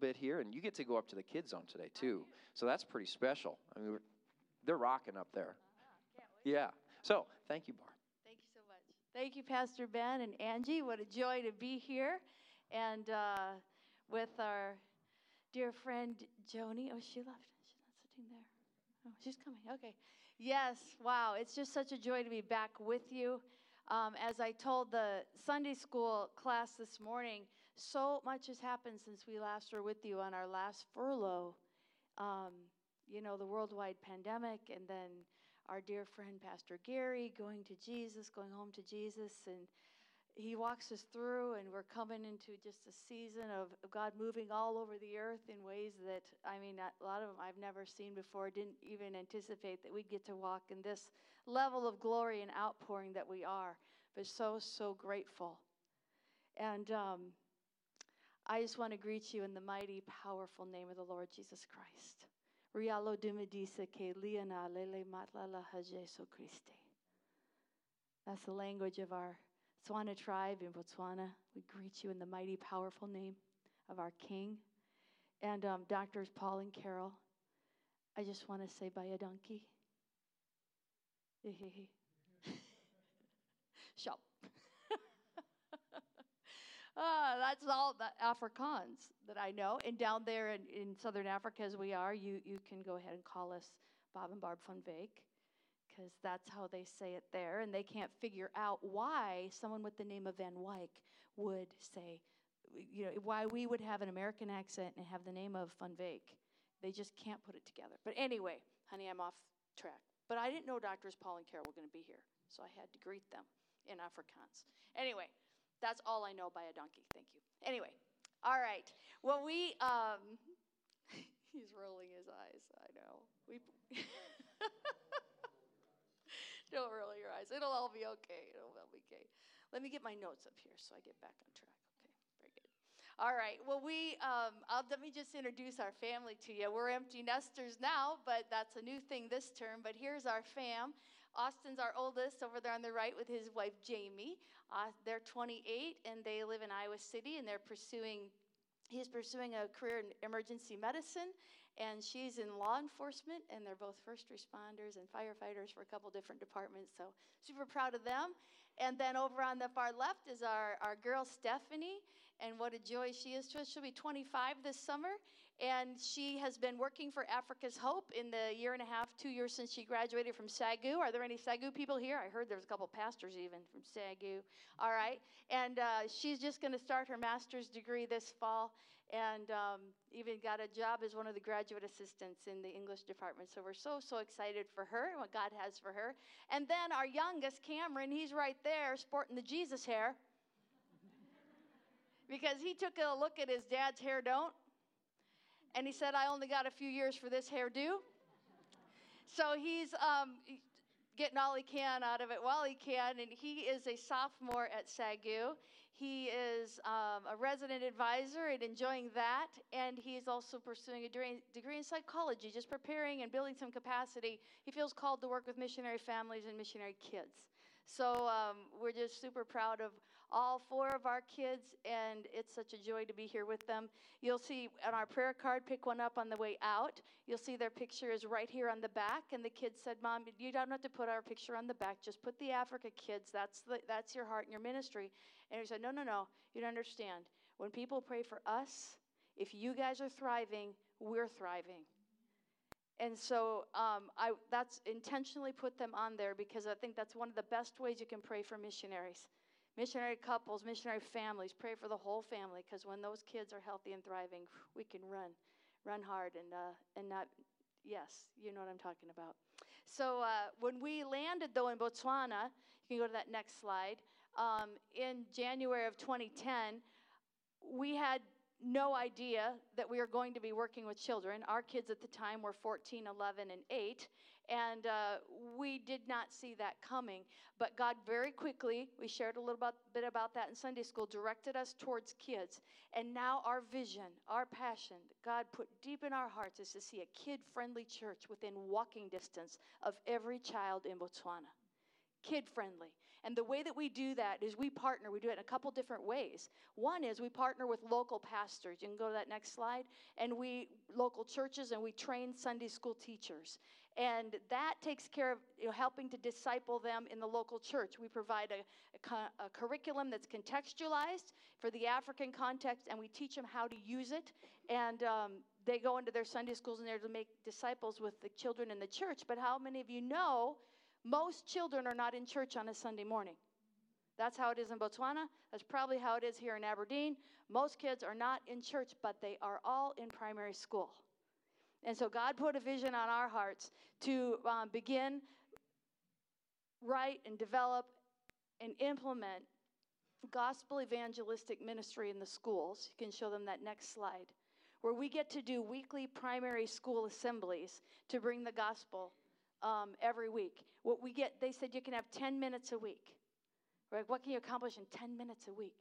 bit here, and you get to go up to the kids zone today too. So that's pretty special. I mean, we're, they're rocking up there. Yeah. So thank you, Barb. Thank you so much. Thank you, Pastor Ben and Angie. What a joy to be here, and uh, with our dear friend Joni. Oh, she left. She's not sitting there. Oh, she's coming. Okay. Yes. Wow. It's just such a joy to be back with you. Um, as I told the Sunday school class this morning, so much has happened since we last were with you on our last furlough. Um, you know, the worldwide pandemic, and then our dear friend Pastor Gary going to Jesus, going home to Jesus, and he walks us through, and we're coming into just a season of God moving all over the earth in ways that, I mean, a lot of them I've never seen before. Didn't even anticipate that we'd get to walk in this level of glory and outpouring that we are. But so, so grateful. And um, I just want to greet you in the mighty, powerful name of the Lord Jesus Christ. Rialo ke liana lele matlala hajeso. That's the language of our Tswana tribe in Botswana. We greet you in the mighty, powerful name of our King. And um, Doctors Paul and Carol, I just want to say bye a donkey. Shop. Ah, that's all the Afrikaans that I know. And down there in, in southern Africa, as we are, you, you can go ahead and call us Bob and Barb van Veek because that's how they say it there. And they can't figure out why someone with the name of Van Wyk would say, you know, why we would have an American accent and have the name of Van Veek. They just can't put it together. But anyway, honey, I'm off track. But I didn't know Doctors Paul and Carol were going to be here, so I had to greet them in Afrikaans. Anyway, that's all I know by a donkey. Thank you. Anyway, all right. Well, we, um, he's rolling his eyes. I know. We. Don't roll your eyes. It'll all be okay. It'll all be okay. Let me get my notes up here so I get back on track. Okay, very good. All right. Well, we, um, let me just introduce our family to you. We're empty nesters now, but that's a new thing this term. But here's our fam. Austin's our oldest over there on the right with his wife Jamie. Uh, they're 28 and they live in Iowa City and they're pursuing he's pursuing a career in emergency medicine and she's in law enforcement and they're both first responders and firefighters for a couple different departments so super proud of them and then over on the far left is our, our girl stephanie and what a joy she is to us she'll be 25 this summer and she has been working for africa's hope in the year and a half two years since she graduated from sagu are there any sagu people here i heard there's a couple pastors even from sagu all right and uh, she's just going to start her master's degree this fall and um, even got a job as one of the graduate assistants in the English department. So we're so, so excited for her and what God has for her. And then our youngest, Cameron, he's right there sporting the Jesus hair because he took a look at his dad's hair don't. And he said, I only got a few years for this hairdo. So he's um, getting all he can out of it while he can. And he is a sophomore at SAGU. He is um, a resident advisor and enjoying that. And he's also pursuing a degree in psychology, just preparing and building some capacity. He feels called to work with missionary families and missionary kids. So um, we're just super proud of all four of our kids, and it's such a joy to be here with them. You'll see on our prayer card, pick one up on the way out. You'll see their picture is right here on the back, and the kids said, "Mom, you don't have to put our picture on the back. Just put the Africa kids. That's the, that's your heart and your ministry." And we said, "No, no, no. You don't understand. When people pray for us, if you guys are thriving, we're thriving." And so um, I, that's intentionally put them on there because I think that's one of the best ways you can pray for missionaries. Missionary couples, missionary families, pray for the whole family because when those kids are healthy and thriving, we can run, run hard and, uh, and not, yes, you know what I'm talking about. So uh, when we landed, though, in Botswana, you can go to that next slide, um, in January of 2010, we had no idea that we were going to be working with children. Our kids at the time were 14, 11, and 8, and uh, we did not see that coming. But God very quickly, we shared a little bit, about that in Sunday school, directed us towards kids. And now our vision, our passion, God put deep in our hearts is to see a kid friendly church within walking distance of every child in Botswana. Kid friendly. And the way that we do that is we partner. We do it in a couple different ways. One is we partner with local pastors. You can go to that next slide. And we, local churches, and we train Sunday school teachers. And that takes care of you know, helping to disciple them in the local church. We provide a, a, a curriculum that's contextualized for the African context, and we teach them how to use it. And um, they go into their Sunday schools and they're to make disciples with the children in the church. But how many of you know most children are not in church on a Sunday morning? That's how it is in Botswana. That's probably how it is here in Aberdeen. Most kids are not in church, but they are all in primary school. And so God put a vision on our hearts to um, begin, write, and develop and implement gospel evangelistic ministry in the schools. You can show them that next slide, where we get to do weekly primary school assemblies to bring the gospel um, every week. What we get, they said you can have 10 minutes a week. Right? What can you accomplish in 10 minutes a week?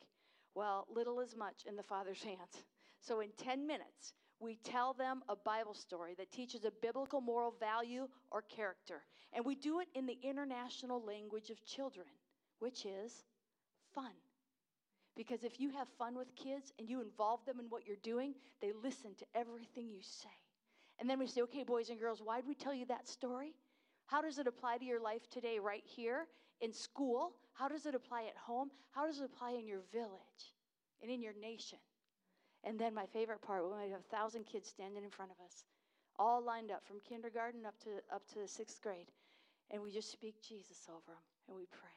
Well, little is much in the Father's hands. So in 10 minutes, we tell them a Bible story that teaches a biblical moral value or character. And we do it in the international language of children, which is fun. Because if you have fun with kids and you involve them in what you're doing, they listen to everything you say. And then we say, okay, boys and girls, why did we tell you that story? How does it apply to your life today, right here in school? How does it apply at home? How does it apply in your village and in your nation? And then my favorite part, we have a thousand kids standing in front of us, all lined up from kindergarten up to up to the sixth grade, and we just speak Jesus over them and we pray.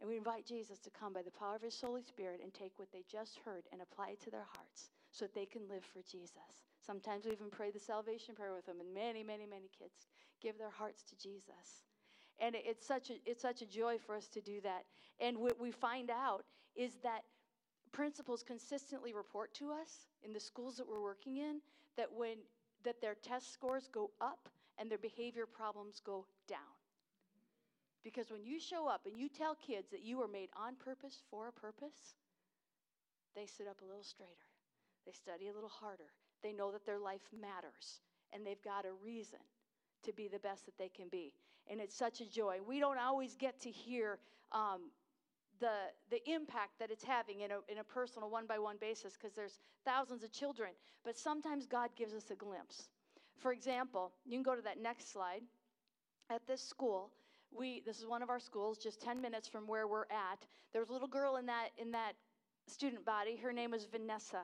And we invite Jesus to come by the power of his Holy Spirit and take what they just heard and apply it to their hearts so that they can live for Jesus. Sometimes we even pray the salvation prayer with them, and many, many, many kids give their hearts to Jesus. And it's such a, it's such a joy for us to do that. And what we find out is that principals consistently report to us in the schools that we're working in that when that their test scores go up and their behavior problems go down. Because when you show up and you tell kids that you were made on purpose for a purpose, they sit up a little straighter. They study a little harder. They know that their life matters and they've got a reason to be the best that they can be. And it's such a joy. We don't always get to hear um, the, the impact that it's having in a, in a personal one by one basis because there's thousands of children. But sometimes God gives us a glimpse. For example, you can go to that next slide. At this school, we this is one of our schools, just 10 minutes from where we're at. There was a little girl in that in that student body. Her name was Vanessa,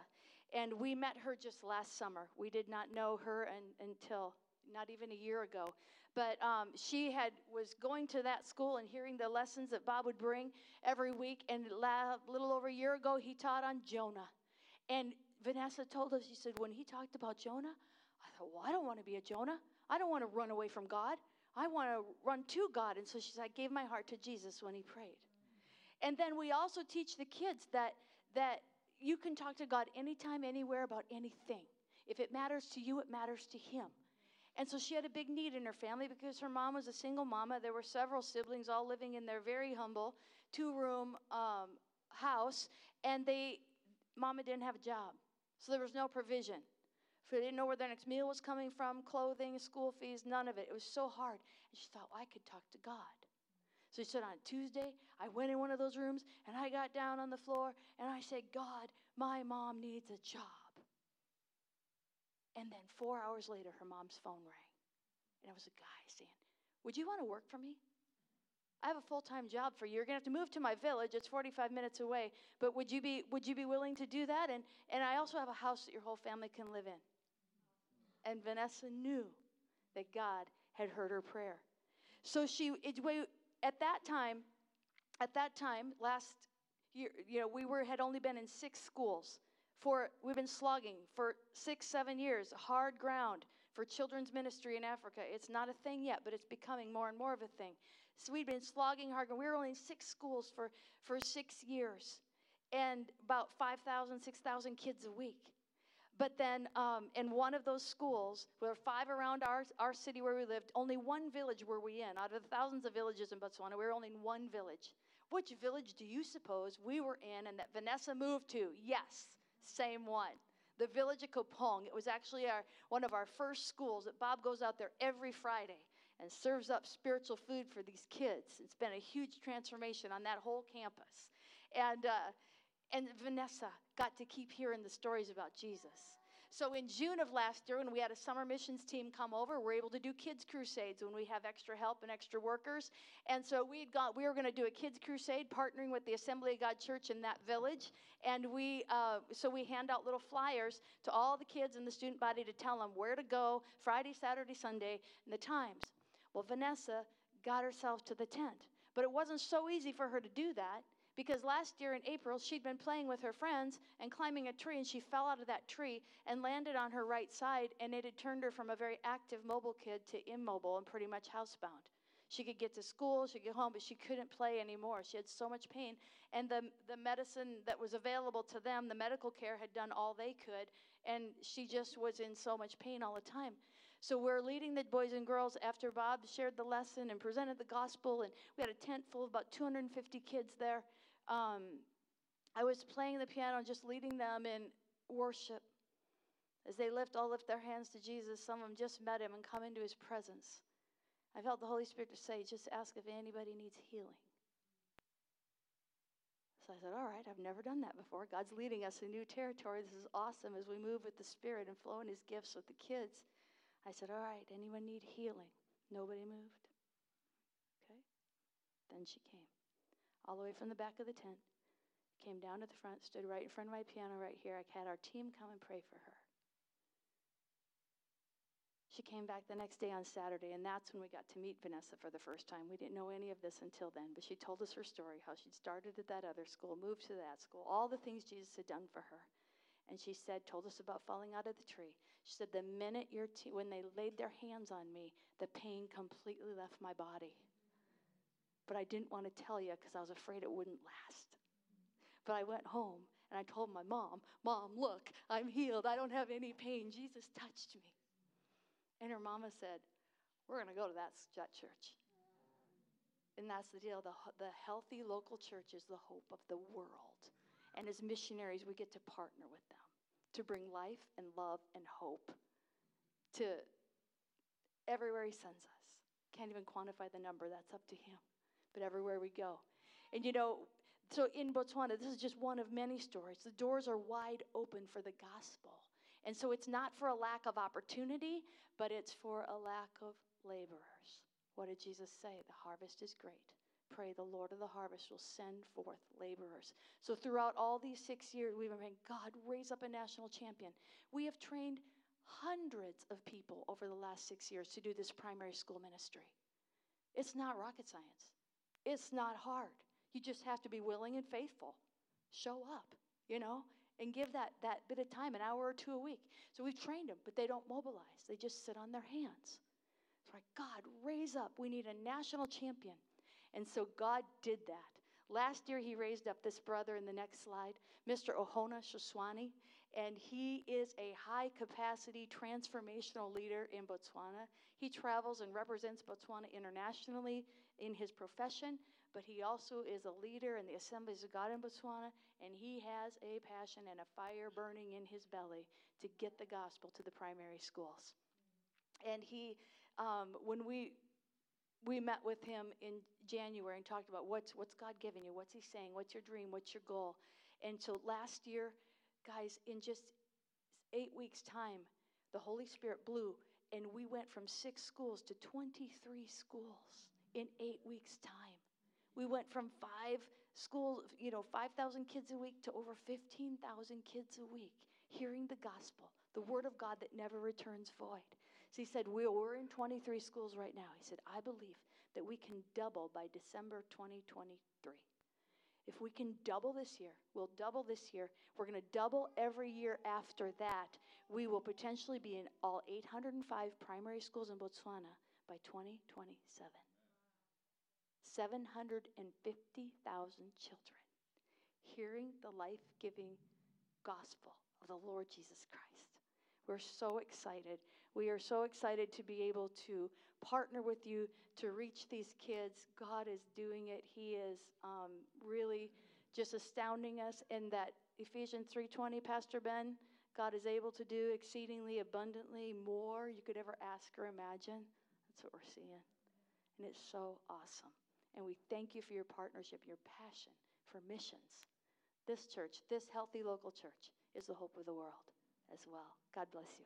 and we met her just last summer. We did not know her an, until not even a year ago. But um, she had was going to that school and hearing the lessons that Bob would bring every week. And a little over a year ago, he taught on Jonah. And Vanessa told us, she said, when he talked about Jonah, I thought, well, I don't want to be a Jonah. I don't want to run away from God. I want to run to God. And so she said, I gave my heart to Jesus when he prayed. And then we also teach the kids that that you can talk to God anytime, anywhere about anything. If it matters to you, it matters to him. And so she had a big need in her family because her mom was a single mama. There were several siblings all living in their very humble two room um, house, and they, mama didn't have a job. So there was no provision. They didn't know where their next meal was coming from, clothing, school fees, none of it. It was so hard. And she thought, well, I could talk to God. So she said, on Tuesday, I went in one of those rooms and I got down on the floor and I said, God, my mom needs a job. And then four hours later, her mom's phone rang. And it was a guy saying, Would you want to work for me? I have a full-time job for you. You're gonna have to move to my village. It's 45 minutes away. But would you be would you be willing to do that? And and I also have a house that your whole family can live in. And Vanessa knew that God had heard her prayer. So she it, at that time, at that time, last year, you know, we were had only been in six schools for we've been slogging for six, seven years, hard ground for children's ministry in Africa. It's not a thing yet, but it's becoming more and more of a thing. So we've been slogging hard. Ground. We were only in six schools for, for six years and about 5,000, 6,000 kids a week. But then um, in one of those schools, there were five around our, our city where we lived, only one village were we in. Out of the thousands of villages in Botswana, we were only in one village. Which village do you suppose we were in and that Vanessa moved to? Yes, same one. The village of Kopong. It was actually our, one of our first schools that Bob goes out there every Friday and serves up spiritual food for these kids. It's been a huge transformation on that whole campus. And, uh, and Vanessa got to keep hearing the stories about Jesus. So in June of last year, when we had a summer missions team come over, we're able to do kids crusades when we have extra help and extra workers. And so we had got we were going to do a kids crusade, partnering with the Assembly of God Church in that village. And we uh, so we hand out little flyers to all the kids in the student body to tell them where to go Friday, Saturday, Sunday, and the times. Well, Vanessa got herself to the tent, but it wasn't so easy for her to do that because last year in April, she'd been playing with her friends and climbing a tree, and she fell out of that tree and landed on her right side, and it had turned her from a very active mobile kid to immobile and pretty much housebound. She could get to school, she could get home, but she couldn't play anymore. She had so much pain. And the, the medicine that was available to them, the medical care, had done all they could, and she just was in so much pain all the time. So we're leading the boys and girls after Bob shared the lesson and presented the gospel, and we had a tent full of about 250 kids there um, I was playing the piano just leading them in worship. As they lift, all lift their hands to Jesus. Some of them just met him and come into his presence. I felt the Holy Spirit to say, just ask if anybody needs healing. So I said, All right, I've never done that before. God's leading us in new territory. This is awesome as we move with the Spirit and flow in his gifts with the kids. I said, All right, anyone need healing? Nobody moved. Okay. Then she came all the way from the back of the tent, came down to the front, stood right in front of my piano right here. I had our team come and pray for her. She came back the next day on Saturday, and that's when we got to meet Vanessa for the first time. We didn't know any of this until then, but she told us her story how she'd started at that other school, moved to that school, all the things Jesus had done for her. And she said, told us about falling out of the tree. She said, the minute your te- when they laid their hands on me, the pain completely left my body but I didn't want to tell you because I was afraid it wouldn't last. But I went home and I told my mom, Mom, look, I'm healed. I don't have any pain. Jesus touched me. And her mama said, We're going to go to that, that church. And that's the deal. The, the healthy local church is the hope of the world. And as missionaries, we get to partner with them to bring life and love and hope to everywhere He sends us. Can't even quantify the number, that's up to Him but everywhere we go. And you know, so in Botswana, this is just one of many stories. The doors are wide open for the gospel. And so it's not for a lack of opportunity, but it's for a lack of laborers. What did Jesus say? The harvest is great. Pray the Lord of the harvest will send forth laborers. So throughout all these six years, we've been praying, God, raise up a national champion. We have trained hundreds of people over the last six years to do this primary school ministry. It's not rocket science. It's not hard. You just have to be willing and faithful. Show up, you know, and give that, that bit of time, an hour or two a week. So we've trained them, but they don't mobilize. They just sit on their hands. It's like, God, raise up. We need a national champion. And so God did that. Last year, he raised up this brother in the next slide, Mr. Ohona Shoswani, and he is a high capacity transformational leader in Botswana. He travels and represents Botswana internationally in his profession, but he also is a leader in the Assemblies of God in Botswana, and he has a passion and a fire burning in his belly to get the gospel to the primary schools. And he, um, when we we met with him in January and talked about what's what's God giving you, what's He saying, what's your dream, what's your goal. And so last year, guys, in just eight weeks' time, the Holy Spirit blew, and we went from six schools to 23 schools in eight weeks' time. We went from five schools, you know, 5,000 kids a week to over 15,000 kids a week hearing the gospel, the word of God that never returns void. So he said, We're in 23 schools right now. He said, I believe that we can double by December 2023. If we can double this year, we'll double this year. We're going to double every year after that. We will potentially be in all 805 primary schools in Botswana by 2027. 750,000 children hearing the life giving gospel of the Lord Jesus Christ. We're so excited. We are so excited to be able to partner with you to reach these kids. God is doing it. He is um, really just astounding us in that Ephesians 3:20, Pastor Ben. God is able to do exceedingly abundantly more you could ever ask or imagine. That's what we're seeing. And it's so awesome. And we thank you for your partnership, your passion for missions. This church, this healthy local church, is the hope of the world as well. God bless you.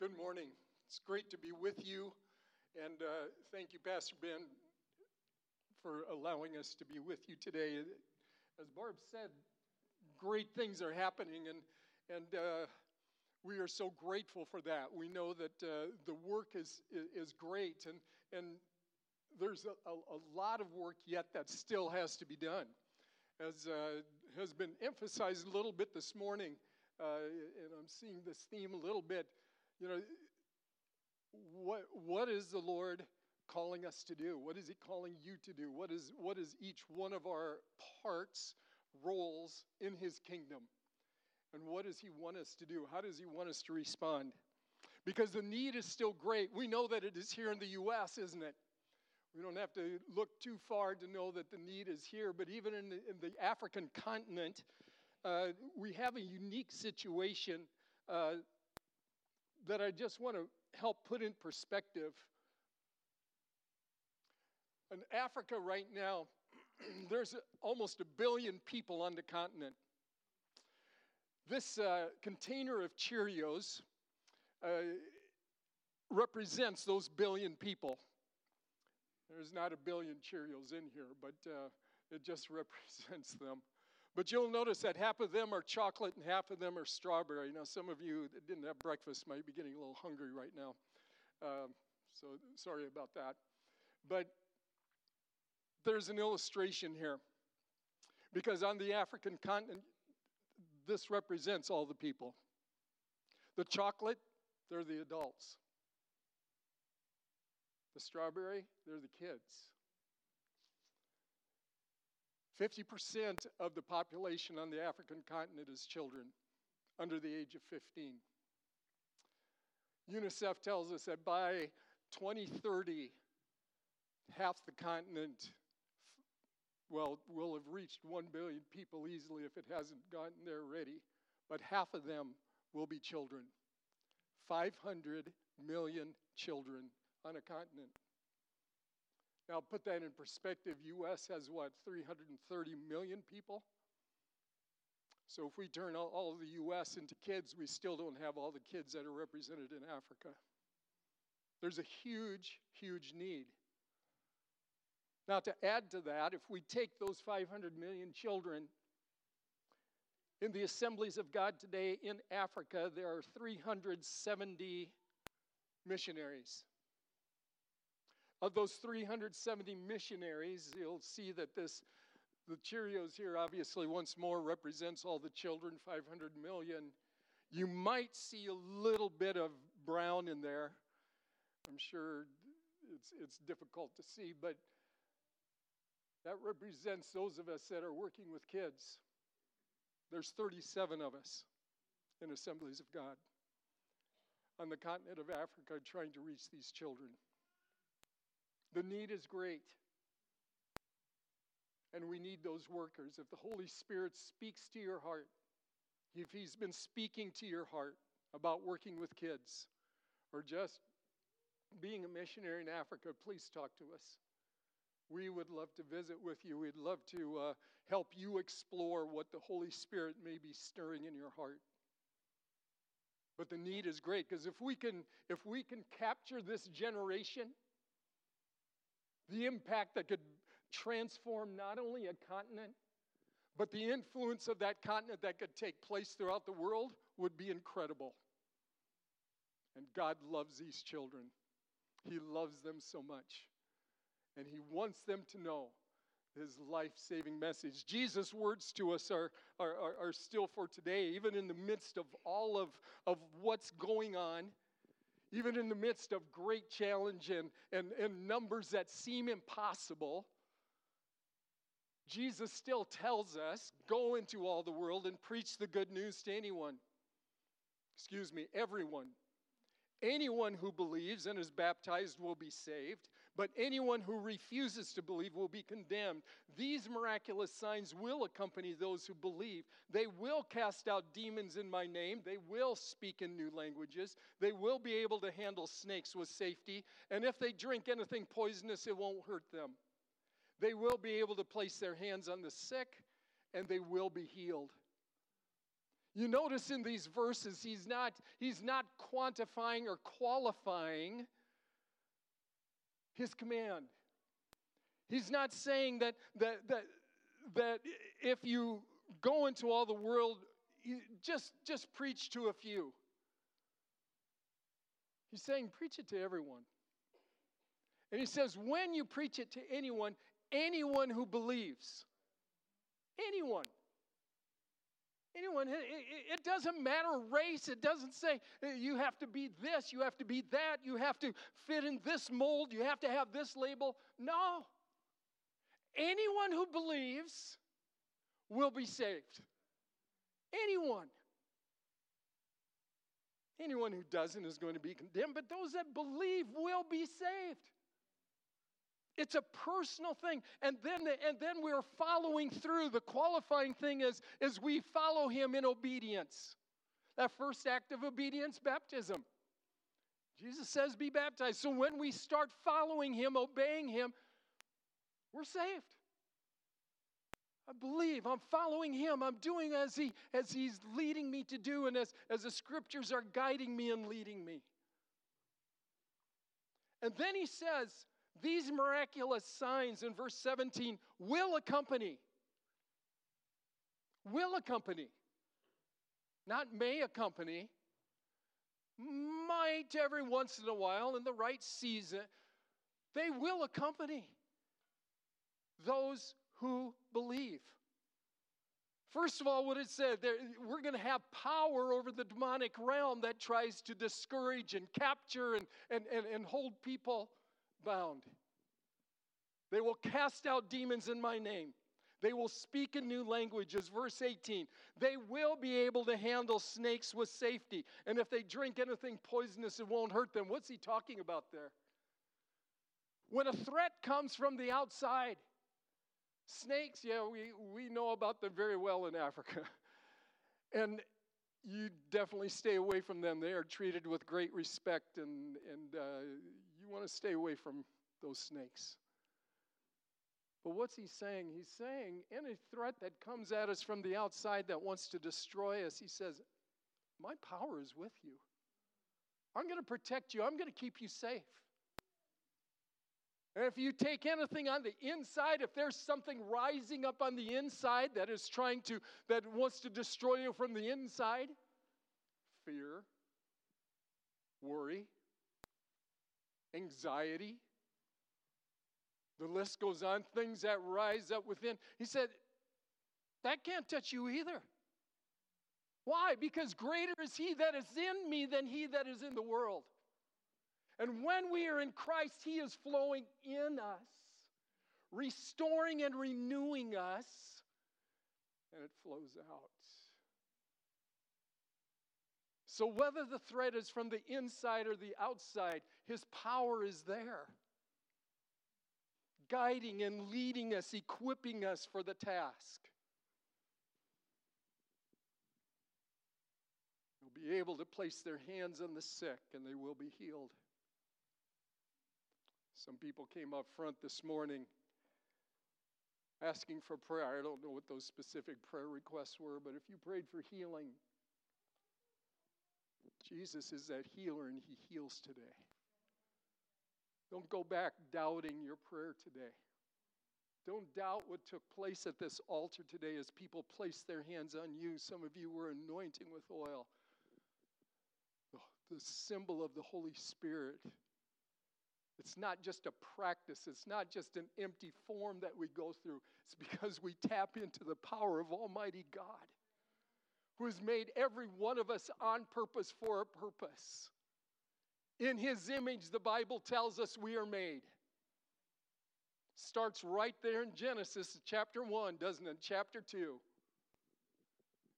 Good morning. It's great to be with you. And uh, thank you, Pastor Ben, for allowing us to be with you today. As Barb said, great things are happening, and, and uh, we are so grateful for that. We know that uh, the work is, is great, and, and there's a, a, lot of work yet that still has to be done. As uh, has been emphasized a little bit this morning, uh, and I'm seeing this theme a little bit you know, what, what is the Lord calling us to do? What is He calling you to do? What is, what is each one of our parts, roles in His kingdom? And what does He want us to do? How does He want us to respond? Because the need is still great. We know that it is here in the U.S., isn't it? We don't have to look too far to know that the need is here, but even in the, in the African continent, uh, we have a unique situation uh, that I just want to help put in perspective. In Africa right now, there's almost a billion people on the continent. This uh, container of Cheerios uh, represents those billion people. There's not a billion Cheerios in here, but uh, it just represents them. But you'll notice that half of them are chocolate and half of them are strawberry. Now, some of you that didn't have breakfast might be getting a little hungry right now. Um, so sorry about that. But there's an illustration here. Because on the African continent, this represents all the people. The chocolate, they're the adults. The strawberry, they're the kids. 50% of the population on the African continent is children under the age of 15. UNICEF tells us that by 2030, half the continent, well, we'll have reached 1 billion people easily if it hasn't gotten there already, but half of them will be children. 500 million children on a continent. Now, put that in perspective. U.S. has what, 330 million people? So if we turn all, the U.S. into kids, we still don't have all the kids that are represented in Africa. There's a huge, huge need. Now, to add to that, if we take those 500 million children in the assemblies of God today in Africa, there are 370 missionaries. Of those 370 missionaries, you'll see that this the Cheerios here obviously once more represents all the children, 500 million. You might see a little bit of brown in there. I'm sure it's, it's difficult to see, but that represents those of us that are working with kids. There's 37 of us in Assemblies of God on the continent of Africa trying to reach these children. The need is great. And we need those workers. If the Holy Spirit speaks to your heart, if He's been speaking to your heart about working with kids or just being a missionary in Africa, please talk to us. We would love to visit with you. We'd love to uh, help you explore what the Holy Spirit may be stirring in your heart. But the need is great because if we can if we can capture this generation the impact that could transform not only a continent, but the influence of that continent that could take place throughout the world would be incredible. And God loves these children. He loves them so much. And He wants them to know His life saving message. Jesus' words to us are, are, are, are, still for today, even in the midst of all of, of what's going on even in the midst of great challenge and, and, and numbers that seem impossible, Jesus still tells us go into all the world and preach the good news to anyone. Excuse me, everyone. Anyone who believes and is baptized will be saved, But anyone who refuses to believe will be condemned. These miraculous signs will accompany those who believe. They will cast out demons in my name. They will speak in new languages. They will be able to handle snakes with safety. And if they drink anything poisonous, it won't hurt them. They will be able to place their hands on the sick and they will be healed. You notice in these verses, he's not, he's not quantifying or qualifying his command. He's not saying that, that, that, that if you go into all the world, just, just preach to a few. He's saying, preach it to everyone. And he says, when you preach it to anyone, anyone who believes, anyone, anyone, it doesn't matter race, it doesn't say uh, you have to be this, you have to be that, you have to fit in this mold, you have to have this label. No. Anyone who believes will be saved. Anyone. Anyone who doesn't is going to be condemned, but those that believe will be saved. It's a personal thing. And then, and then we're following through. The qualifying thing is, is we follow him in obedience. That first act of obedience, baptism. Jesus says, be baptized. So when we start following him, obeying him, we're saved. I believe I'm following him. I'm doing as he as he's leading me to do, and as, as the scriptures are guiding me and leading me. And then he says, these miraculous signs in verse 17 will accompany. Will accompany. Not may accompany. Might every once in a while in the right season. They will accompany those who believe. First of all, what it said, we're going to have power over the demonic realm that tries to discourage and capture and, and, and, and hold people bound. They will cast out demons in my name. They will speak in new languages. Verse 18. They will be able to handle snakes with safety. And if they drink anything poisonous, it won't hurt them. What's he talking about there? When a threat comes from the outside, snakes, yeah, we, we know about them very well in Africa. and you definitely stay away from them. They are treated with great respect, and, and uh, you want to stay away from those snakes. But what's he saying? He's saying any threat that comes at us from the outside that wants to destroy us, he says, My power is with you. I'm going to protect you, I'm going to keep you safe. And if you take anything on the inside, if there's something rising up on the inside that is trying to, that wants to destroy you from the inside, fear, worry, anxiety, the list goes on, things that rise up within. He said, That can't touch you either. Why? Because greater is he that is in me than he that is in the world. And when we are in Christ, he is flowing in us, restoring and renewing us, and it flows out. So, whether the threat is from the inside or the outside, his power is there guiding and leading us, equipping us for the task. They'll be able to place their hands on the sick and they will be healed. Some people came up front this morning asking for prayer. I don't know what those specific prayer requests were, but if you prayed for healing, Jesus is that healer and he heals today. Don't go back doubting your prayer today. Don't doubt what took place at this altar today as people placed their hands on you. Some of you were anointing with oil, oh, the symbol of the Holy Spirit. It's not just a practice, it's not just an empty form that we go through. It's because we tap into the power of Almighty God, who has made every one of us on purpose for a purpose. In his image, the Bible tells us we are made. Starts right there in Genesis chapter 1, doesn't it? Chapter 2.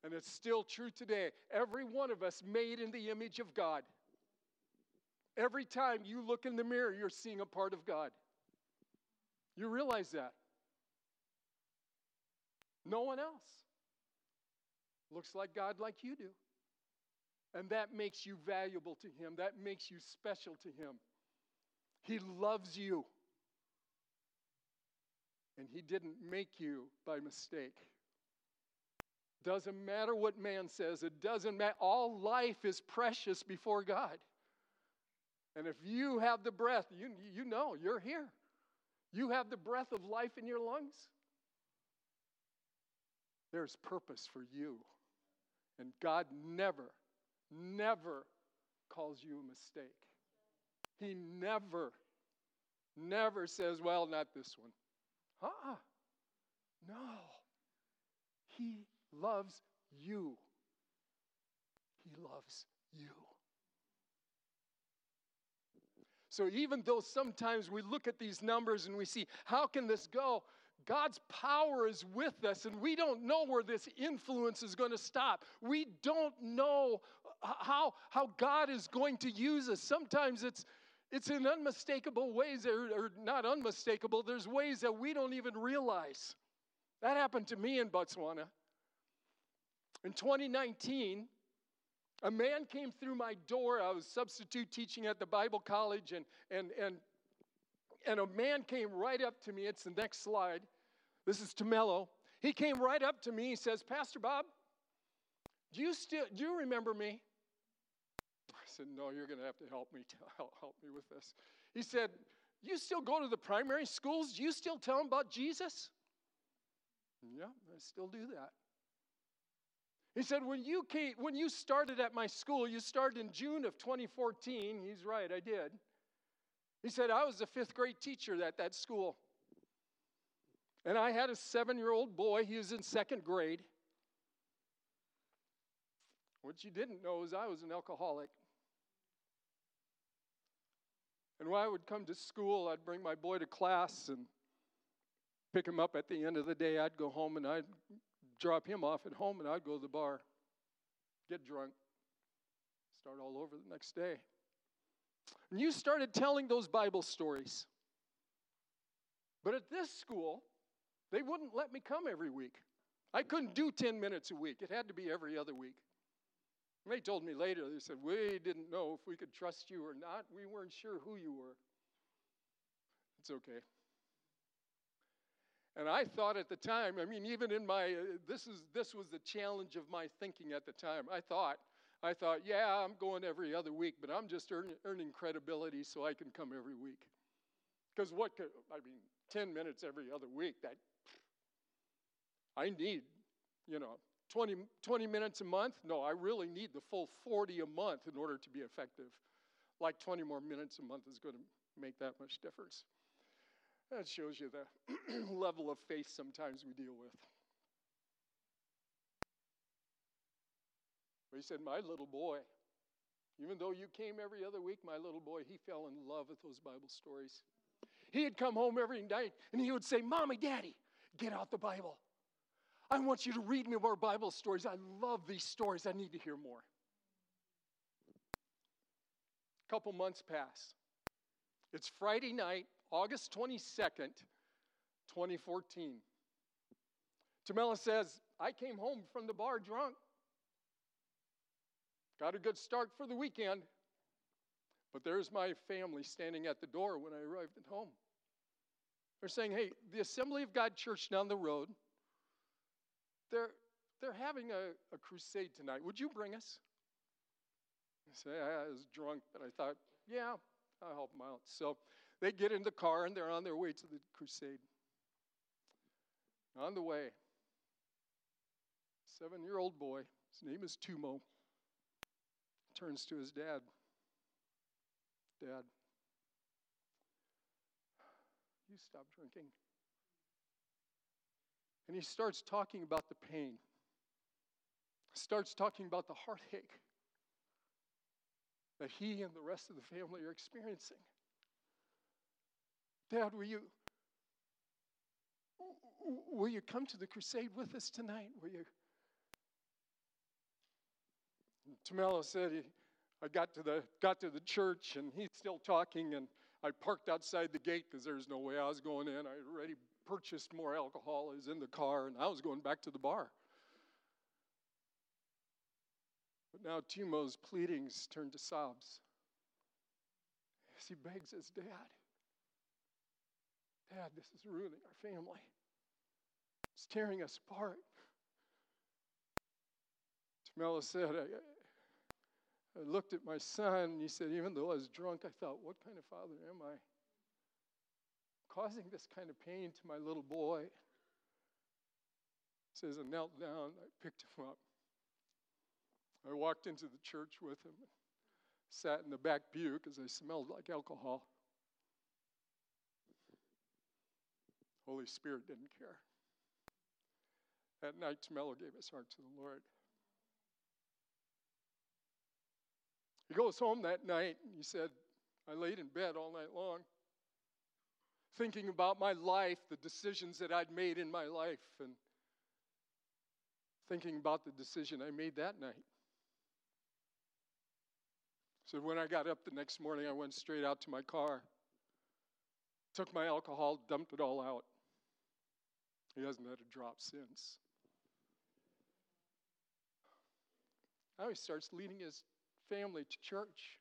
And it's still true today. Every one of us made in the image of God. Every time you look in the mirror, you're seeing a part of God. You realize that? No one else looks like God like you do. And that makes you valuable to Him, that makes you special to Him. He loves you. And He didn't make you by mistake. Doesn't matter what man says, it doesn't matter. All life is precious before God. And if you have the breath, you, you know you're here. You have the breath of life in your lungs. There's purpose for you. And God never, never calls you a mistake. He never, never says, well, not this one. Uh No. He loves you. He loves you. So even though sometimes we look at these numbers and we see, how can this go? God's power is with us, and we don't know where this influence is going to stop. We don't know how, how God is going to use us. Sometimes it's, it's in unmistakable ways, or, or not unmistakable, there's ways that we don't even realize. That happened to me in Botswana. In 2019, a man came through my door. I was substitute teaching at the Bible college, and, and, and, and a man came right up to me. It's the next slide. This is Tamello. He came right up to me. He says, Pastor Bob, do you still do you remember me? I said, No, you're going to have to help me help, help me with this. He said, You still go to the primary schools? Do you still tell them about Jesus? Yeah, I still do that. He said, when you, came, when you started at my school, you started in June of 2014. He's right, I did. He said, I was a fifth grade teacher at that school. And I had a seven year old boy, he was in second grade. What you didn't know is I was an alcoholic. And when I would come to school, I'd bring my boy to class and pick him up at the end of the day. I'd go home and I'd drop him off at home and I'd go to the bar, get drunk, start all over the next day. And you started telling those Bible stories. But at this school, they wouldn't let me come every week. I couldn't do 10 minutes a week, it had to be every other week. And they told me later, they said, We didn't know if we could trust you or not. We weren't sure who you were. It's okay. And I thought at the time, I mean, even in my, uh, this, is, this was the challenge of my thinking at the time. I thought, I thought, yeah, I'm going every other week, but I'm just earn, earning credibility so I can come every week. Because what could, I mean, 10 minutes every other week, that, I need, you know, 20, 20 minutes a month? No, I really need the full 40 a month in order to be effective. Like 20 more minutes a month is going to make that much difference. That shows you the level of faith sometimes we deal with. But he said, My little boy, even though you came every other week, my little boy, he fell in love with those Bible stories. He'd come home every night and he would say, Mommy, Daddy, get out the Bible. I want you to read me more Bible stories. I love these stories. I need to hear more. A couple months pass. It's Friday night. August 22nd, 2014. Tamela says, I came home from the bar drunk. Got a good start for the weekend. But there's my family standing at the door when I arrived at home. They're saying, hey, the Assembly of God Church down the road, they're, they're having a, a crusade tonight. Would you bring us? I say, I was drunk, but I thought, yeah, I'll help them out. So they get in the car and they're on their way to the crusade. On the way, seven year old boy, his name is Tumo, turns to his dad Dad, you stop drinking. And he starts talking about the pain, starts talking about the heartache that he and the rest of the family are experiencing. Dad, will you will you come to the crusade with us tonight? Will you? Tamela said he, I got to the got to the church and he's still talking and I parked outside the gate because there's no way I was going in. I already purchased more alcohol. I was in the car, and I was going back to the bar. But now Timo's pleadings turned to sobs as he begs his dad, Dad, this is ruining our family. It's tearing us apart. Tamela said, I, I looked at my son and he said, even though I was drunk, I thought, what kind of father am I? Causing this kind of pain to my little boy. He says, I knelt down, I picked him up. I walked into the church with him, sat in the back pew because I smelled like alcohol. Holy Spirit didn't care. That night, Tamelo gave his heart to the Lord. He goes home that night and he said, I laid in bed all night long, thinking about my life, the decisions that I'd made in my life, and thinking about the decision I made that night. So when I got up the next morning, I went straight out to my car, took my alcohol, dumped it all out. He hasn't had a drop since. Now he starts leading his family to church.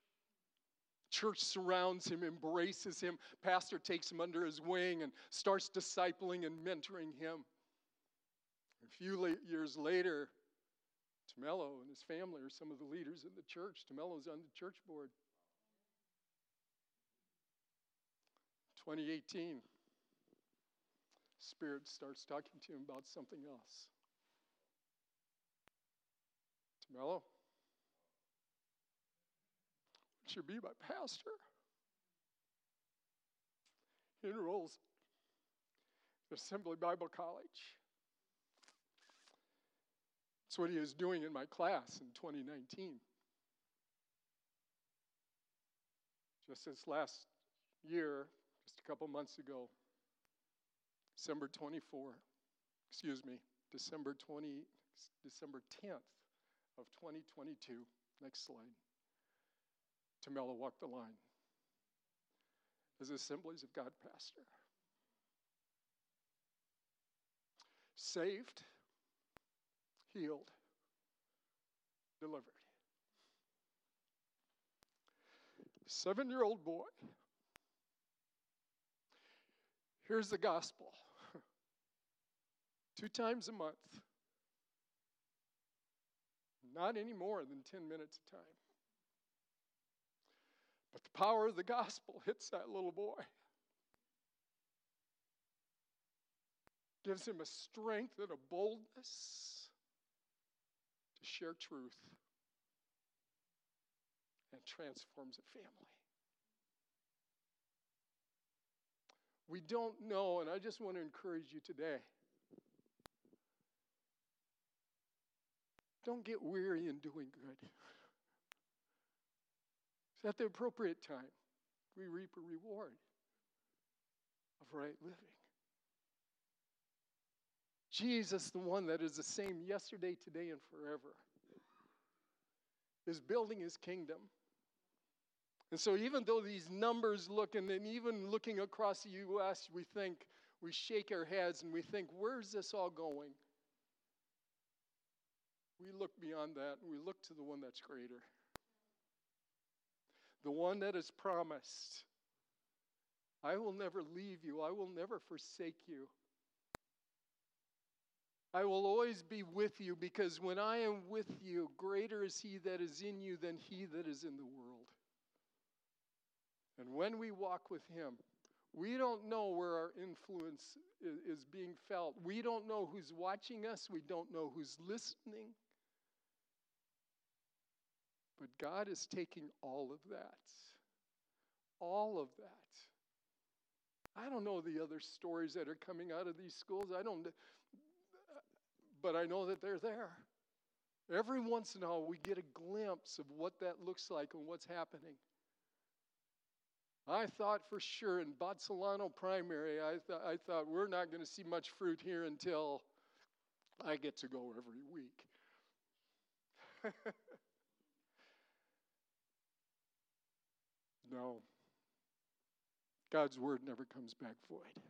Church surrounds him, embraces him. Pastor takes him under his wing and starts discipling and mentoring him. A few years later, Tamelo and his family are some of the leaders in the church. Tamelo's on the church board. 2018, Spirit starts talking to him about something else. Tamelo, be my pastor? He enrolls at Assembly Bible College. That's what he was doing in my class in 2019. Just this last year, just a couple months ago, December 24, excuse me, December 20, December 10th of 2022. Next slide. Tamelo walked the line as Assemblies of God pastor. Saved healed, delivered. Seven year old boy. Here's the gospel two times a month, not any more than 10 minutes a time. But the power of the gospel hits that little boy. Gives him a strength and a boldness to share truth and transforms a family. We don't know, and I just want to encourage you today. Don't get weary in doing good. At the appropriate time, we reap a reward of right living. Jesus, the one that is the same yesterday, today, and forever, is building his kingdom. And so, even though these numbers look, and then even looking across the U.S., we think, we shake our heads and we think, where's this all going? We look beyond that and we look to the one that's greater. The one that is promised, I will never leave you, I will never forsake you. I will always be with you because when I am with you, greater is he that is in you than he that is in the world. And when we walk with him, we don't know where our influence is being felt. We don't know who's watching us. We don't know who's listening. But God is taking all of that. All of that. I don't know the other stories that are coming out of these schools. I don't but I know that they're there. Every once in a while, we get a glimpse of what that looks like and what's happening. I thought for sure in Botsolano Primary, I, th- I thought we're not going to see much fruit here until I get to go every week. no. God's word never comes back void.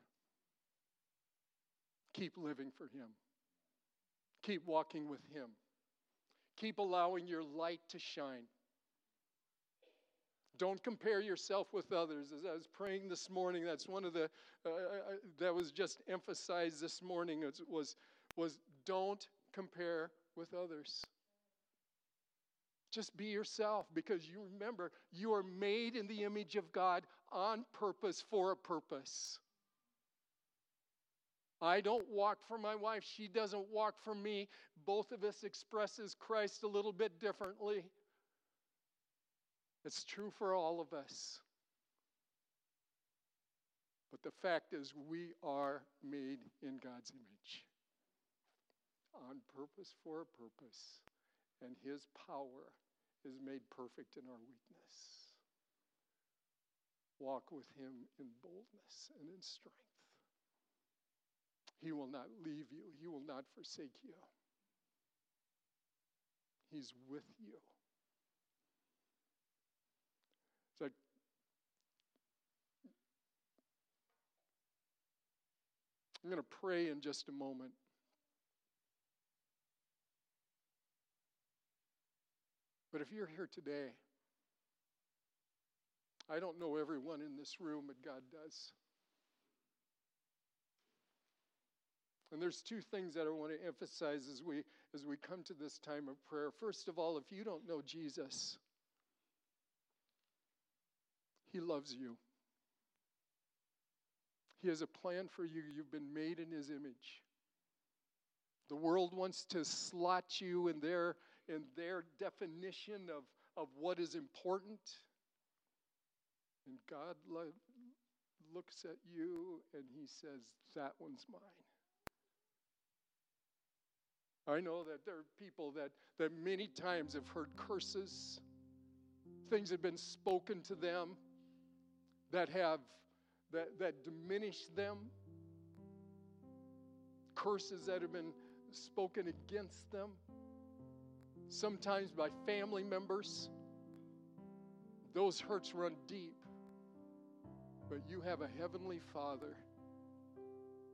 Keep living for Him, keep walking with Him, keep allowing your light to shine. Don't compare yourself with others. As I was praying this morning, that's one of the uh, uh, uh that was just emphasized this morning was, was was don't compare with others. Just be yourself because you remember you are made in the image of God on purpose for a purpose. I don't walk for my wife, she doesn't walk for me. Both of us expresses Christ a little bit differently. It's true for all of us. But the fact is, we are made in God's image on purpose for a purpose, and His power is made perfect in our weakness. Walk with Him in boldness and in strength. He will not leave you, He will not forsake you. He's with you. Like I'm going to pray in just a moment. But if you're here today, I don't know everyone in this room, but God does. And there's two things that I want to emphasize as we as we come to this time of prayer. First of all, if you don't know Jesus, he loves you. He has a plan for you. You've been made in his image. The world wants to slot you in their in their definition of, of what is important. And God lo- looks at you and he says, That one's mine. I know that there are people that, that many times have heard curses, things have been spoken to them that have that, that diminish them, curses that have been spoken against them sometimes by family members. Those hurts run deep. But you have a heavenly Father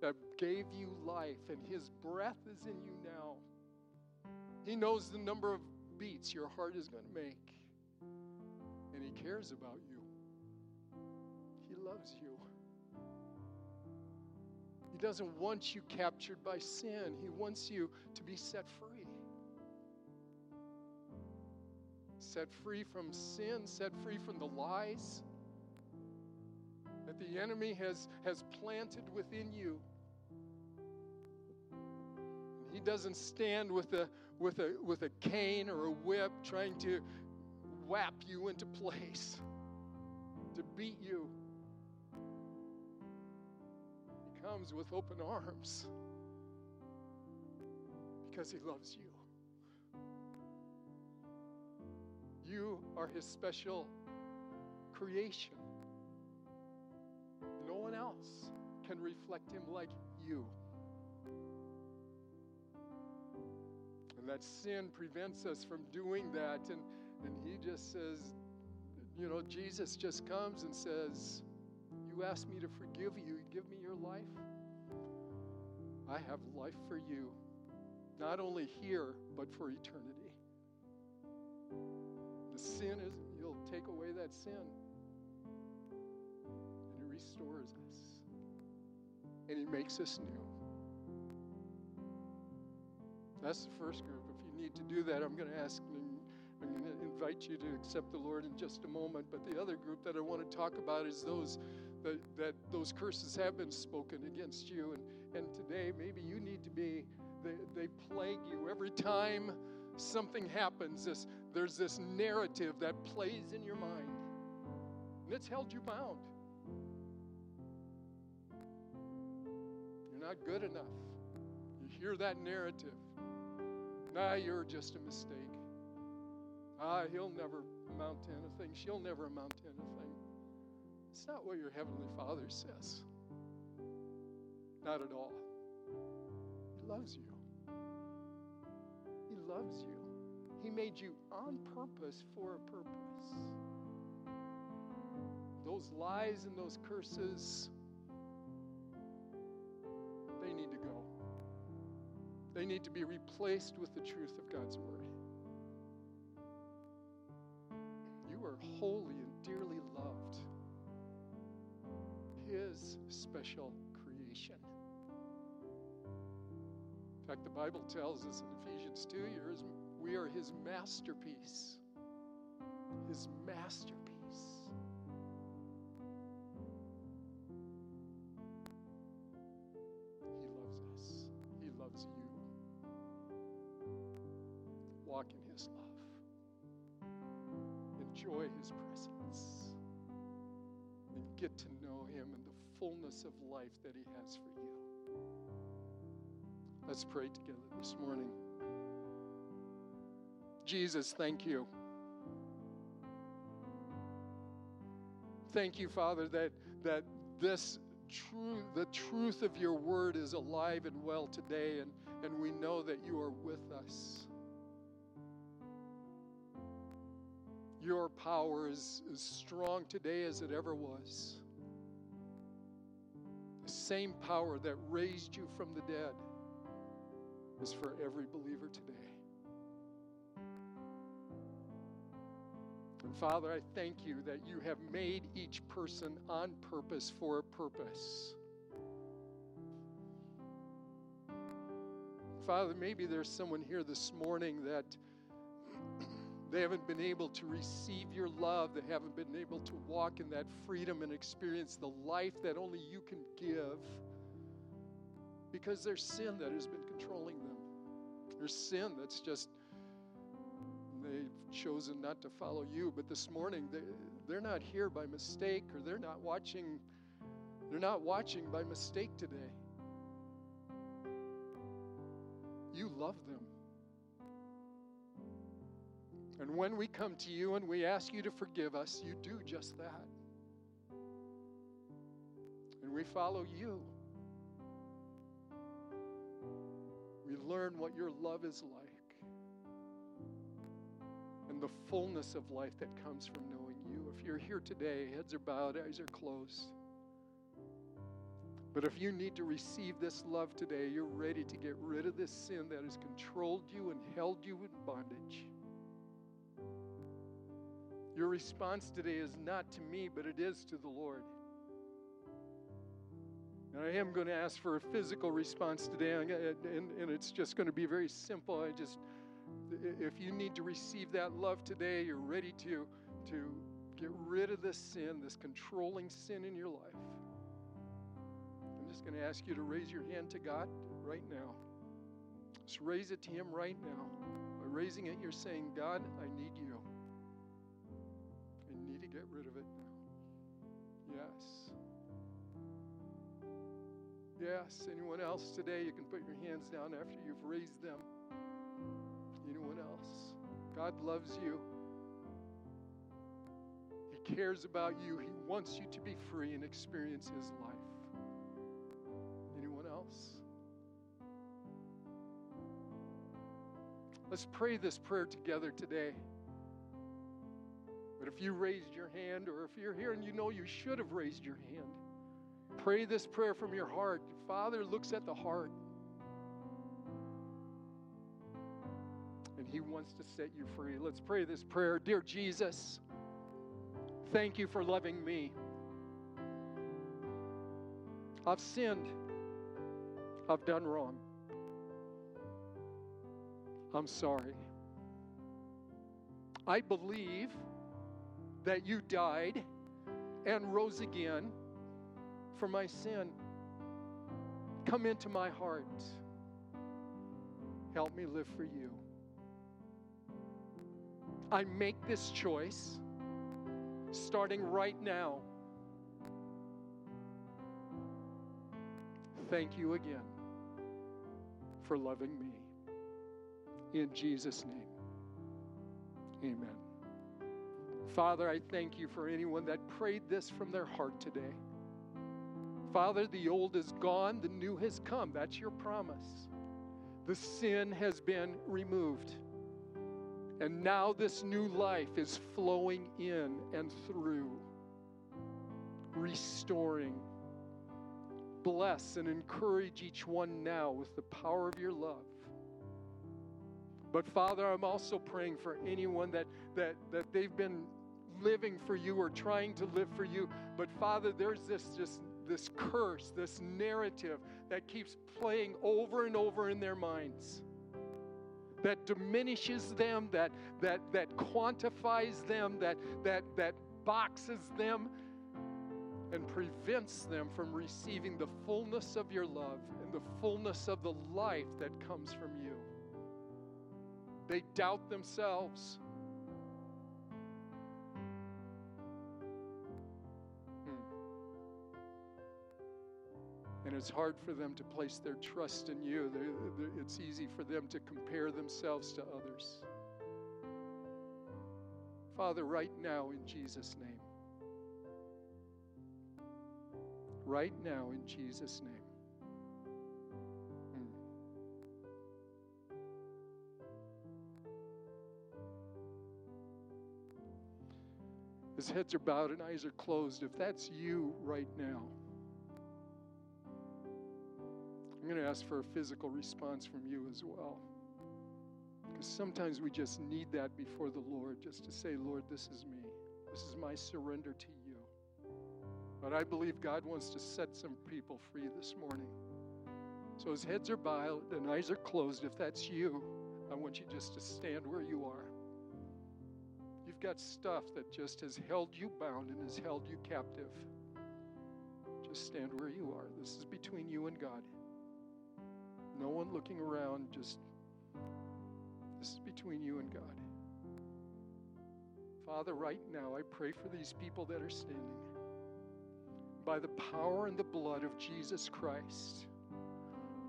that gave you life, and His breath is in you now. He knows the number of beats your heart is going to make, and He cares about you. He loves you. He doesn't want you captured by sin, He wants you to be set free. Set free from sin, set free from the lies that the enemy has, has planted within you. He doesn't stand with a, with, a, with a cane or a whip trying to whap you into place, to beat you. He comes with open arms because he loves you. You are His special creation. No one else can reflect Him like you. And that sin prevents us from doing that. And, and He just says, you know, Jesus just comes and says, You asked me to forgive you, give me your life. I have life for you, not only here, but for eternity sin is, He'll take away that sin. And He restores us. And He makes us new. That's the first group. If you need to do that, I'm going to ask I'm going to invite you to accept the Lord in just a moment. But the other group that I want to talk about is those that, that those curses have been spoken against you. And, and today, maybe you need to be, they, they plague you every time something happens, this, there's this narrative that plays in your mind, and it's held you bound. You're not good enough. You hear that narrative. Nah, you're just a mistake. Ah, he'll never amount to anything. She'll never amount to anything. It's not what your Heavenly Father says. Not at all. He loves you He loves you. He made you on purpose for a purpose. those lies and those curses, they need to go. They need to be replaced with the truth of God's Word. You are holy and dearly loved, His special creation. In fact, the Bible tells us in Ephesians 2 years, we are His masterpiece. His masterpiece. He loves us, He loves you. Walk in His love, enjoy His presence, and get to know Him in the fullness of life that He has for you. Let's pray together this morning. Jesus, thank you. Thank you, Father, that, that this truth, the truth of your word is alive and well today, and, and we know that you are with us. Your power is as strong today as it ever was. The same power that raised you from the dead is for every believer today. And Father, I thank you that you have made each person on purpose for a purpose. Father, maybe there's someone here this morning that they haven't been able to receive your love, they haven't been able to walk in that freedom and experience the life that only you can give because there's sin that has been controlling them. There's sin that's just they've chosen not to follow you but this morning they, they're not here by mistake or they're not watching they're not watching by mistake today. You love them. And when we come to you and we ask you to forgive us you do just that. And we follow you. We learn what your love is like the fullness of life that comes from knowing you. If you're here today, heads are bowed, eyes are closed. But if you need to receive this love today, you're ready to get rid of this sin that has controlled you and held you in bondage. Your response today is not to me, but it is to the Lord. And I am going to ask for a physical response today, and, and it's just going to be very simple. I just if you need to receive that love today, you're ready to, to get rid of this sin, this controlling sin in your life. I'm just going to ask you to raise your hand to God right now. Just raise it to Him right now. By raising it, you're saying, God, I need you. I need to get rid of it now. Yes. Yes. Anyone else today, you can put your hands down after you've raised them. God loves you. He cares about you. He wants you to be free and experience His life. Anyone else? Let's pray this prayer together today. But if you raised your hand, or if you're here and you know you should have raised your hand, pray this prayer from your heart. Father looks at the heart. And He wants to set you free. Let's pray this prayer. Dear Jesus, thank you for loving me. I've sinned, I've done wrong. I'm sorry. I believe that you died and rose again for my sin. Come into my heart. Help me live for you. I make this choice starting right now. Thank you again for loving me. In Jesus' name, amen. Father, I thank you for anyone that prayed this from their heart today. Father, the old is gone, the new has come. That's your promise. The sin has been removed. And now this new life is flowing in and through. restoring. Bless and encourage each one now with the power of your love. But Father, I'm also praying for anyone that, that, that they've been living for you or trying to live for you. But Father, there's this just this curse, this narrative that keeps playing over and over in their minds. That diminishes them, that that that quantifies them, that that that boxes them and prevents them from receiving the fullness of your love and the fullness of the life that comes from you. They doubt themselves. And it's hard for them to place their trust in you. They're, they're, it's easy for them to compare themselves to others. Father, right now in Jesus' name. Right now in Jesus' name. Hmm. His heads are bowed and eyes are closed. If that's you right now, going to ask for a physical response from you as well. Because sometimes we just need that before the Lord, just to say, Lord, this is me. This is my surrender to you. But I believe God wants to set some people free this morning. So his heads are bowed and eyes are closed. If that's you, I want you just to stand where you are You've got stuff that just has held you bound and has held you captive, just stand where you are. This is between you and God. No one looking around, just this is between you and God. Father, right now, I pray for these people that are standing. By the power and the blood of Jesus Christ,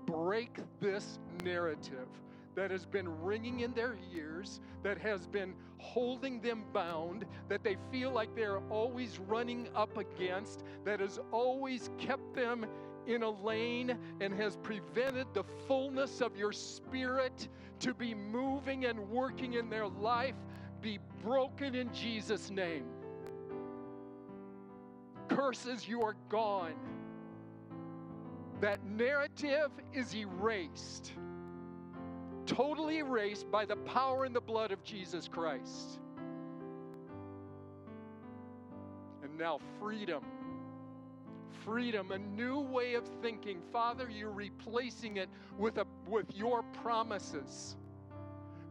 break this narrative that has been ringing in their ears, that has been holding them bound, that they feel like they're always running up against, that has always kept them in a lane and has prevented the fullness of your spirit to be moving and working in their life, be broken in Jesus' name. Curses, you are gone. That narrative is erased totally erased by the power and the blood of Jesus Christ. And now, freedom. Freedom, a new way of thinking. Father, you're replacing it with, a, with your promises.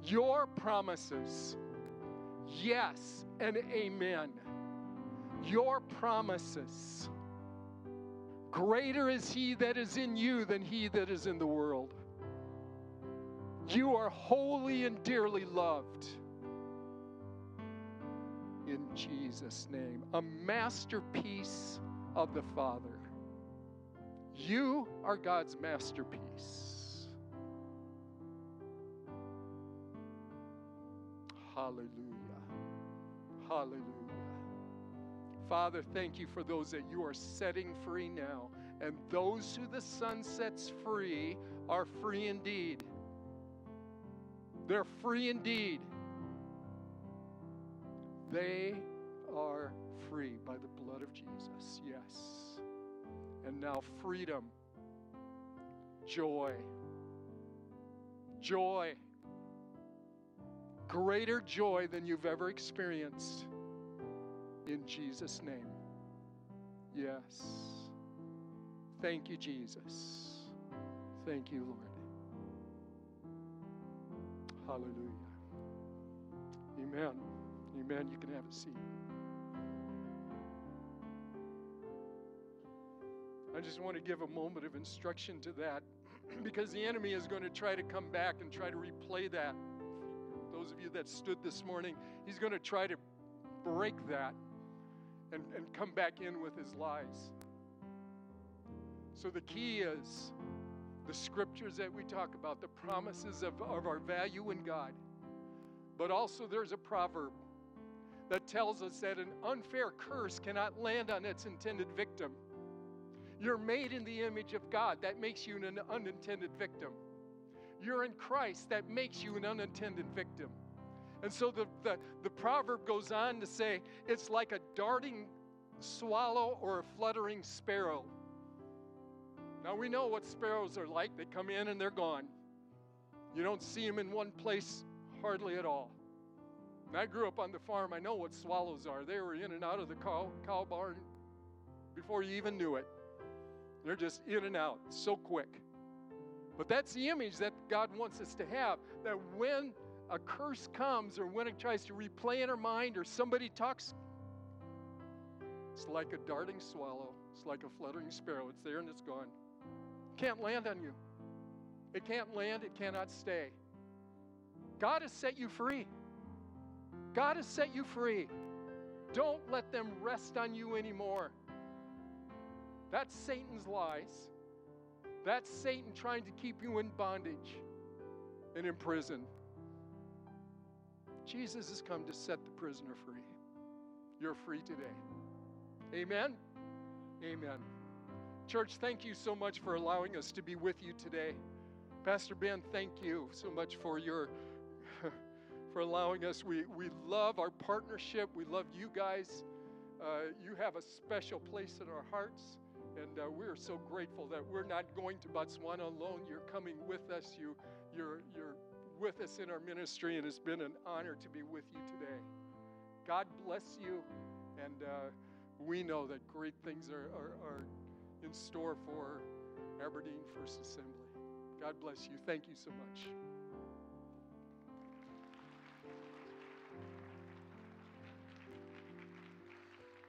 Your promises. Yes and amen. Your promises. Greater is he that is in you than he that is in the world. You are holy and dearly loved. In Jesus' name, a masterpiece of the Father. You are God's masterpiece. Hallelujah. Hallelujah. Father, thank you for those that you are setting free now. And those who the Son sets free are free indeed. They're free indeed. They are free by the blood of Jesus, yes. And now, freedom, joy, joy, greater joy than you've ever experienced in Jesus' name. Yes. Thank you, Jesus. Thank you, Lord. Hallelujah. Amen. Amen. You can have a seat. I just want to give a moment of instruction to that because the enemy is going to try to come back and try to replay that. Those of you that stood this morning, he's going to try to break that and, and come back in with his lies. So the key is the scriptures that we talk about, the promises of, of our value in God. But also, there's a proverb that tells us that an unfair curse cannot land on its intended victim. You're made in the image of God, that makes you an unintended victim. You're in Christ, that makes you an unintended victim. And so the, the, the proverb goes on to say it's like a darting swallow or a fluttering sparrow. Now we know what sparrows are like. They come in and they're gone. You don't see them in one place hardly at all. And I grew up on the farm. I know what swallows are. They were in and out of the cow, cow barn before you even knew it. They're just in and out so quick. But that's the image that God wants us to have that when a curse comes or when it tries to replay in our mind or somebody talks, it's like a darting swallow, it's like a fluttering sparrow. It's there and it's gone. Can't land on you. It can't land, it cannot stay. God has set you free. God has set you free. Don't let them rest on you anymore. That's Satan's lies. That's Satan trying to keep you in bondage and in prison. Jesus has come to set the prisoner free. You're free today. Amen. Amen. Church, thank you so much for allowing us to be with you today. Pastor Ben, thank you so much for your for allowing us. We we love our partnership. We love you guys. Uh, you have a special place in our hearts, and uh, we're so grateful that we're not going to Botswana alone. You're coming with us. You you're you're with us in our ministry, and it's been an honor to be with you today. God bless you, and uh, we know that great things are, are, are in store for Aberdeen First Assembly. God bless you. Thank you so much.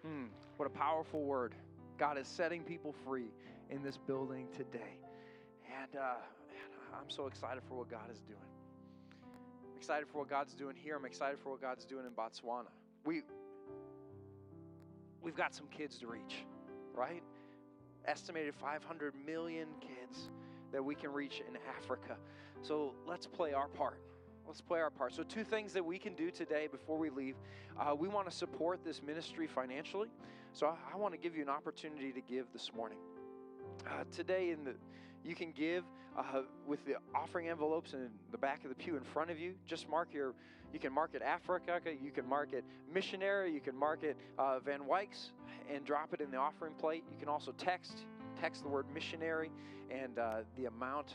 Hmm, what a powerful word. God is setting people free in this building today. And uh, man, I'm so excited for what God is doing. I'm excited for what God's doing here. I'm excited for what God's doing in Botswana. We, we've got some kids to reach, right? Estimated 500 million kids that we can reach in Africa. So let's play our part. Let's play our part. So, two things that we can do today before we leave. Uh, we want to support this ministry financially. So, I, I want to give you an opportunity to give this morning. Uh, today, in the you can give uh, with the offering envelopes in the back of the pew in front of you. Just mark your. You can mark it Africa. You can mark it missionary. You can mark it uh, Van Wykes and drop it in the offering plate. You can also text text the word missionary and uh, the amount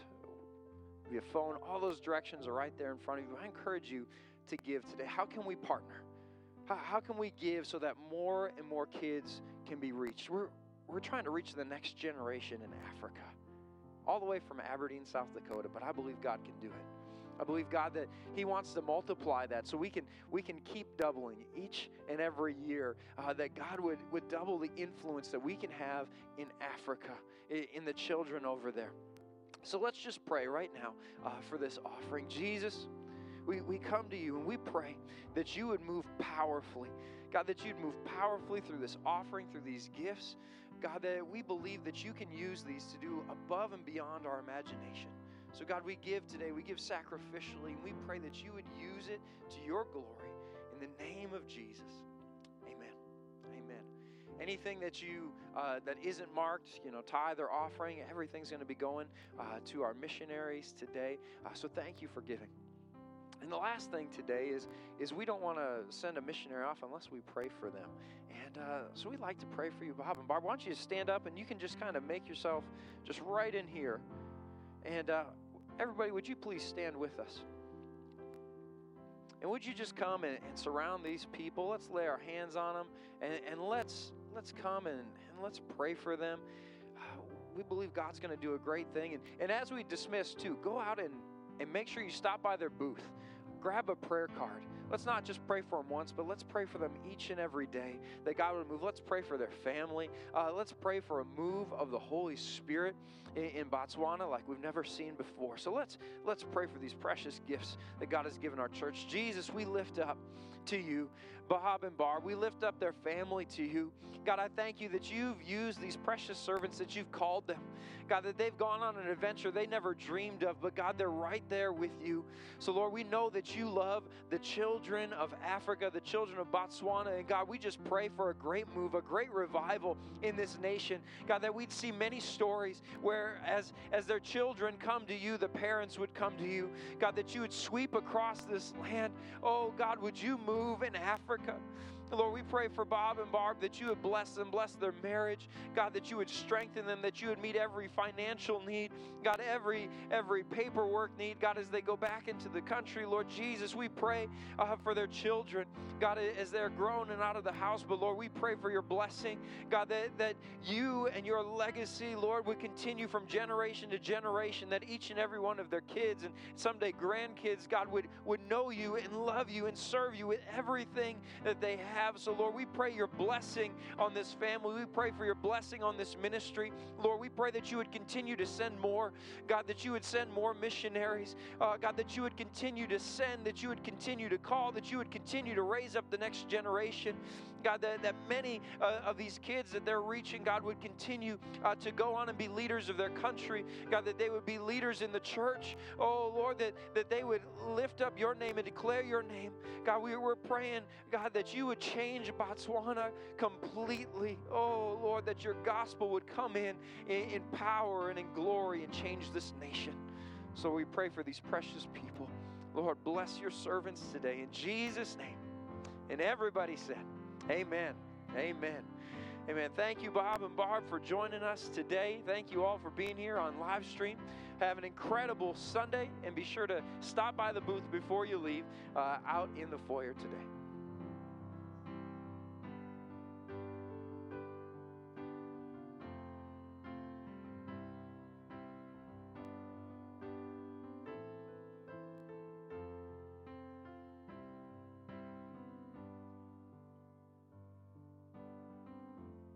via phone. All those directions are right there in front of you. I encourage you to give today. How can we partner? How, how can we give so that more and more kids can be reached? We're, we're trying to reach the next generation in Africa, all the way from Aberdeen, South Dakota, but I believe God can do it. I believe God that He wants to multiply that so we can we can keep doubling each and every year. Uh, that God would would double the influence that we can have in Africa, in, in the children over there. So let's just pray right now uh, for this offering. Jesus, we, we come to you and we pray that you would move powerfully. God, that you'd move powerfully through this offering, through these gifts. God, that we believe that you can use these to do above and beyond our imagination. So, God, we give today, we give sacrificially, and we pray that you would use it to your glory in the name of Jesus. Anything that you uh, that isn't marked, you know, tithe or offering, everything's going to be going uh, to our missionaries today. Uh, so, thank you for giving. And the last thing today is is we don't want to send a missionary off unless we pray for them. And uh, so we'd like to pray for you, Bob and Barb. Why don't you stand up and you can just kind of make yourself just right in here. And uh, everybody, would you please stand with us? And would you just come and, and, surround these people? Let's lay our hands on them and, and let's let's come and, and let's pray for them. Uh, we believe God's going to do a great thing. And, and as we dismiss, too, go out and, and make sure you stop by their booth grab a prayer card. Let's not just pray for them once, but let's pray for them each and every day that God would move. Let's pray for their family. Uh, let's pray for a move of the Holy Spirit in, in, Botswana like we've never seen before. So let's let's pray for these precious gifts that God has given our church. Jesus, we lift up to you Bob and Barb. We lift up their family to you. God, I thank you that you've used these precious servants, that you've called them. God, that they've gone on an adventure they never dreamed of, but God, they're right there with you. So, Lord, we know that you love the children of Africa, the children of Botswana. And God, we just pray for a great move, a great revival in this nation. God, that we'd see many stories where as, as their children come to you, the parents would come to you. God, that you would sweep across this land. Oh, God, would you move in Africa? Africa. Lord, we pray for Bob and Barb that you would bless them, bless their marriage. God, that you would strengthen them, that you would meet every financial need. God, every every paperwork need. God, as they go back into the country, Lord Jesus, we pray uh, for their children. God, as they're grown and out of the house, but Lord, we pray for your blessing. God, that, that you and your legacy, Lord, would continue from generation to generation, that each and every one of their kids and someday grandkids, God, would, would know you and love you and serve you with everything that they have. So, Lord, we pray your blessing on this family. We pray for your blessing on this ministry. Lord, we pray that you would continue to send more. God, that you would send more missionaries. Uh, God, that you would continue to send, that you would continue to call, that you would continue to raise up the next generation. God, that, that many uh, of these kids that they're reaching, God, would continue uh, to go on and be leaders of their country. God, that they would be leaders in the church. Oh, Lord, that, that they would lift up your name and declare your name. God, we were praying, God, that you would change Botswana completely. Oh, Lord, that your gospel would come in, in power and in glory and change this nation. So we pray for these precious people. Lord, bless your servants today in Jesus' name. And everybody said, Amen. Amen. Amen. Thank you, Bob and Barb, for joining us today. Thank you all for being here on live stream. Have an incredible Sunday, and be sure to stop by the booth before you leave uh, out in the foyer today.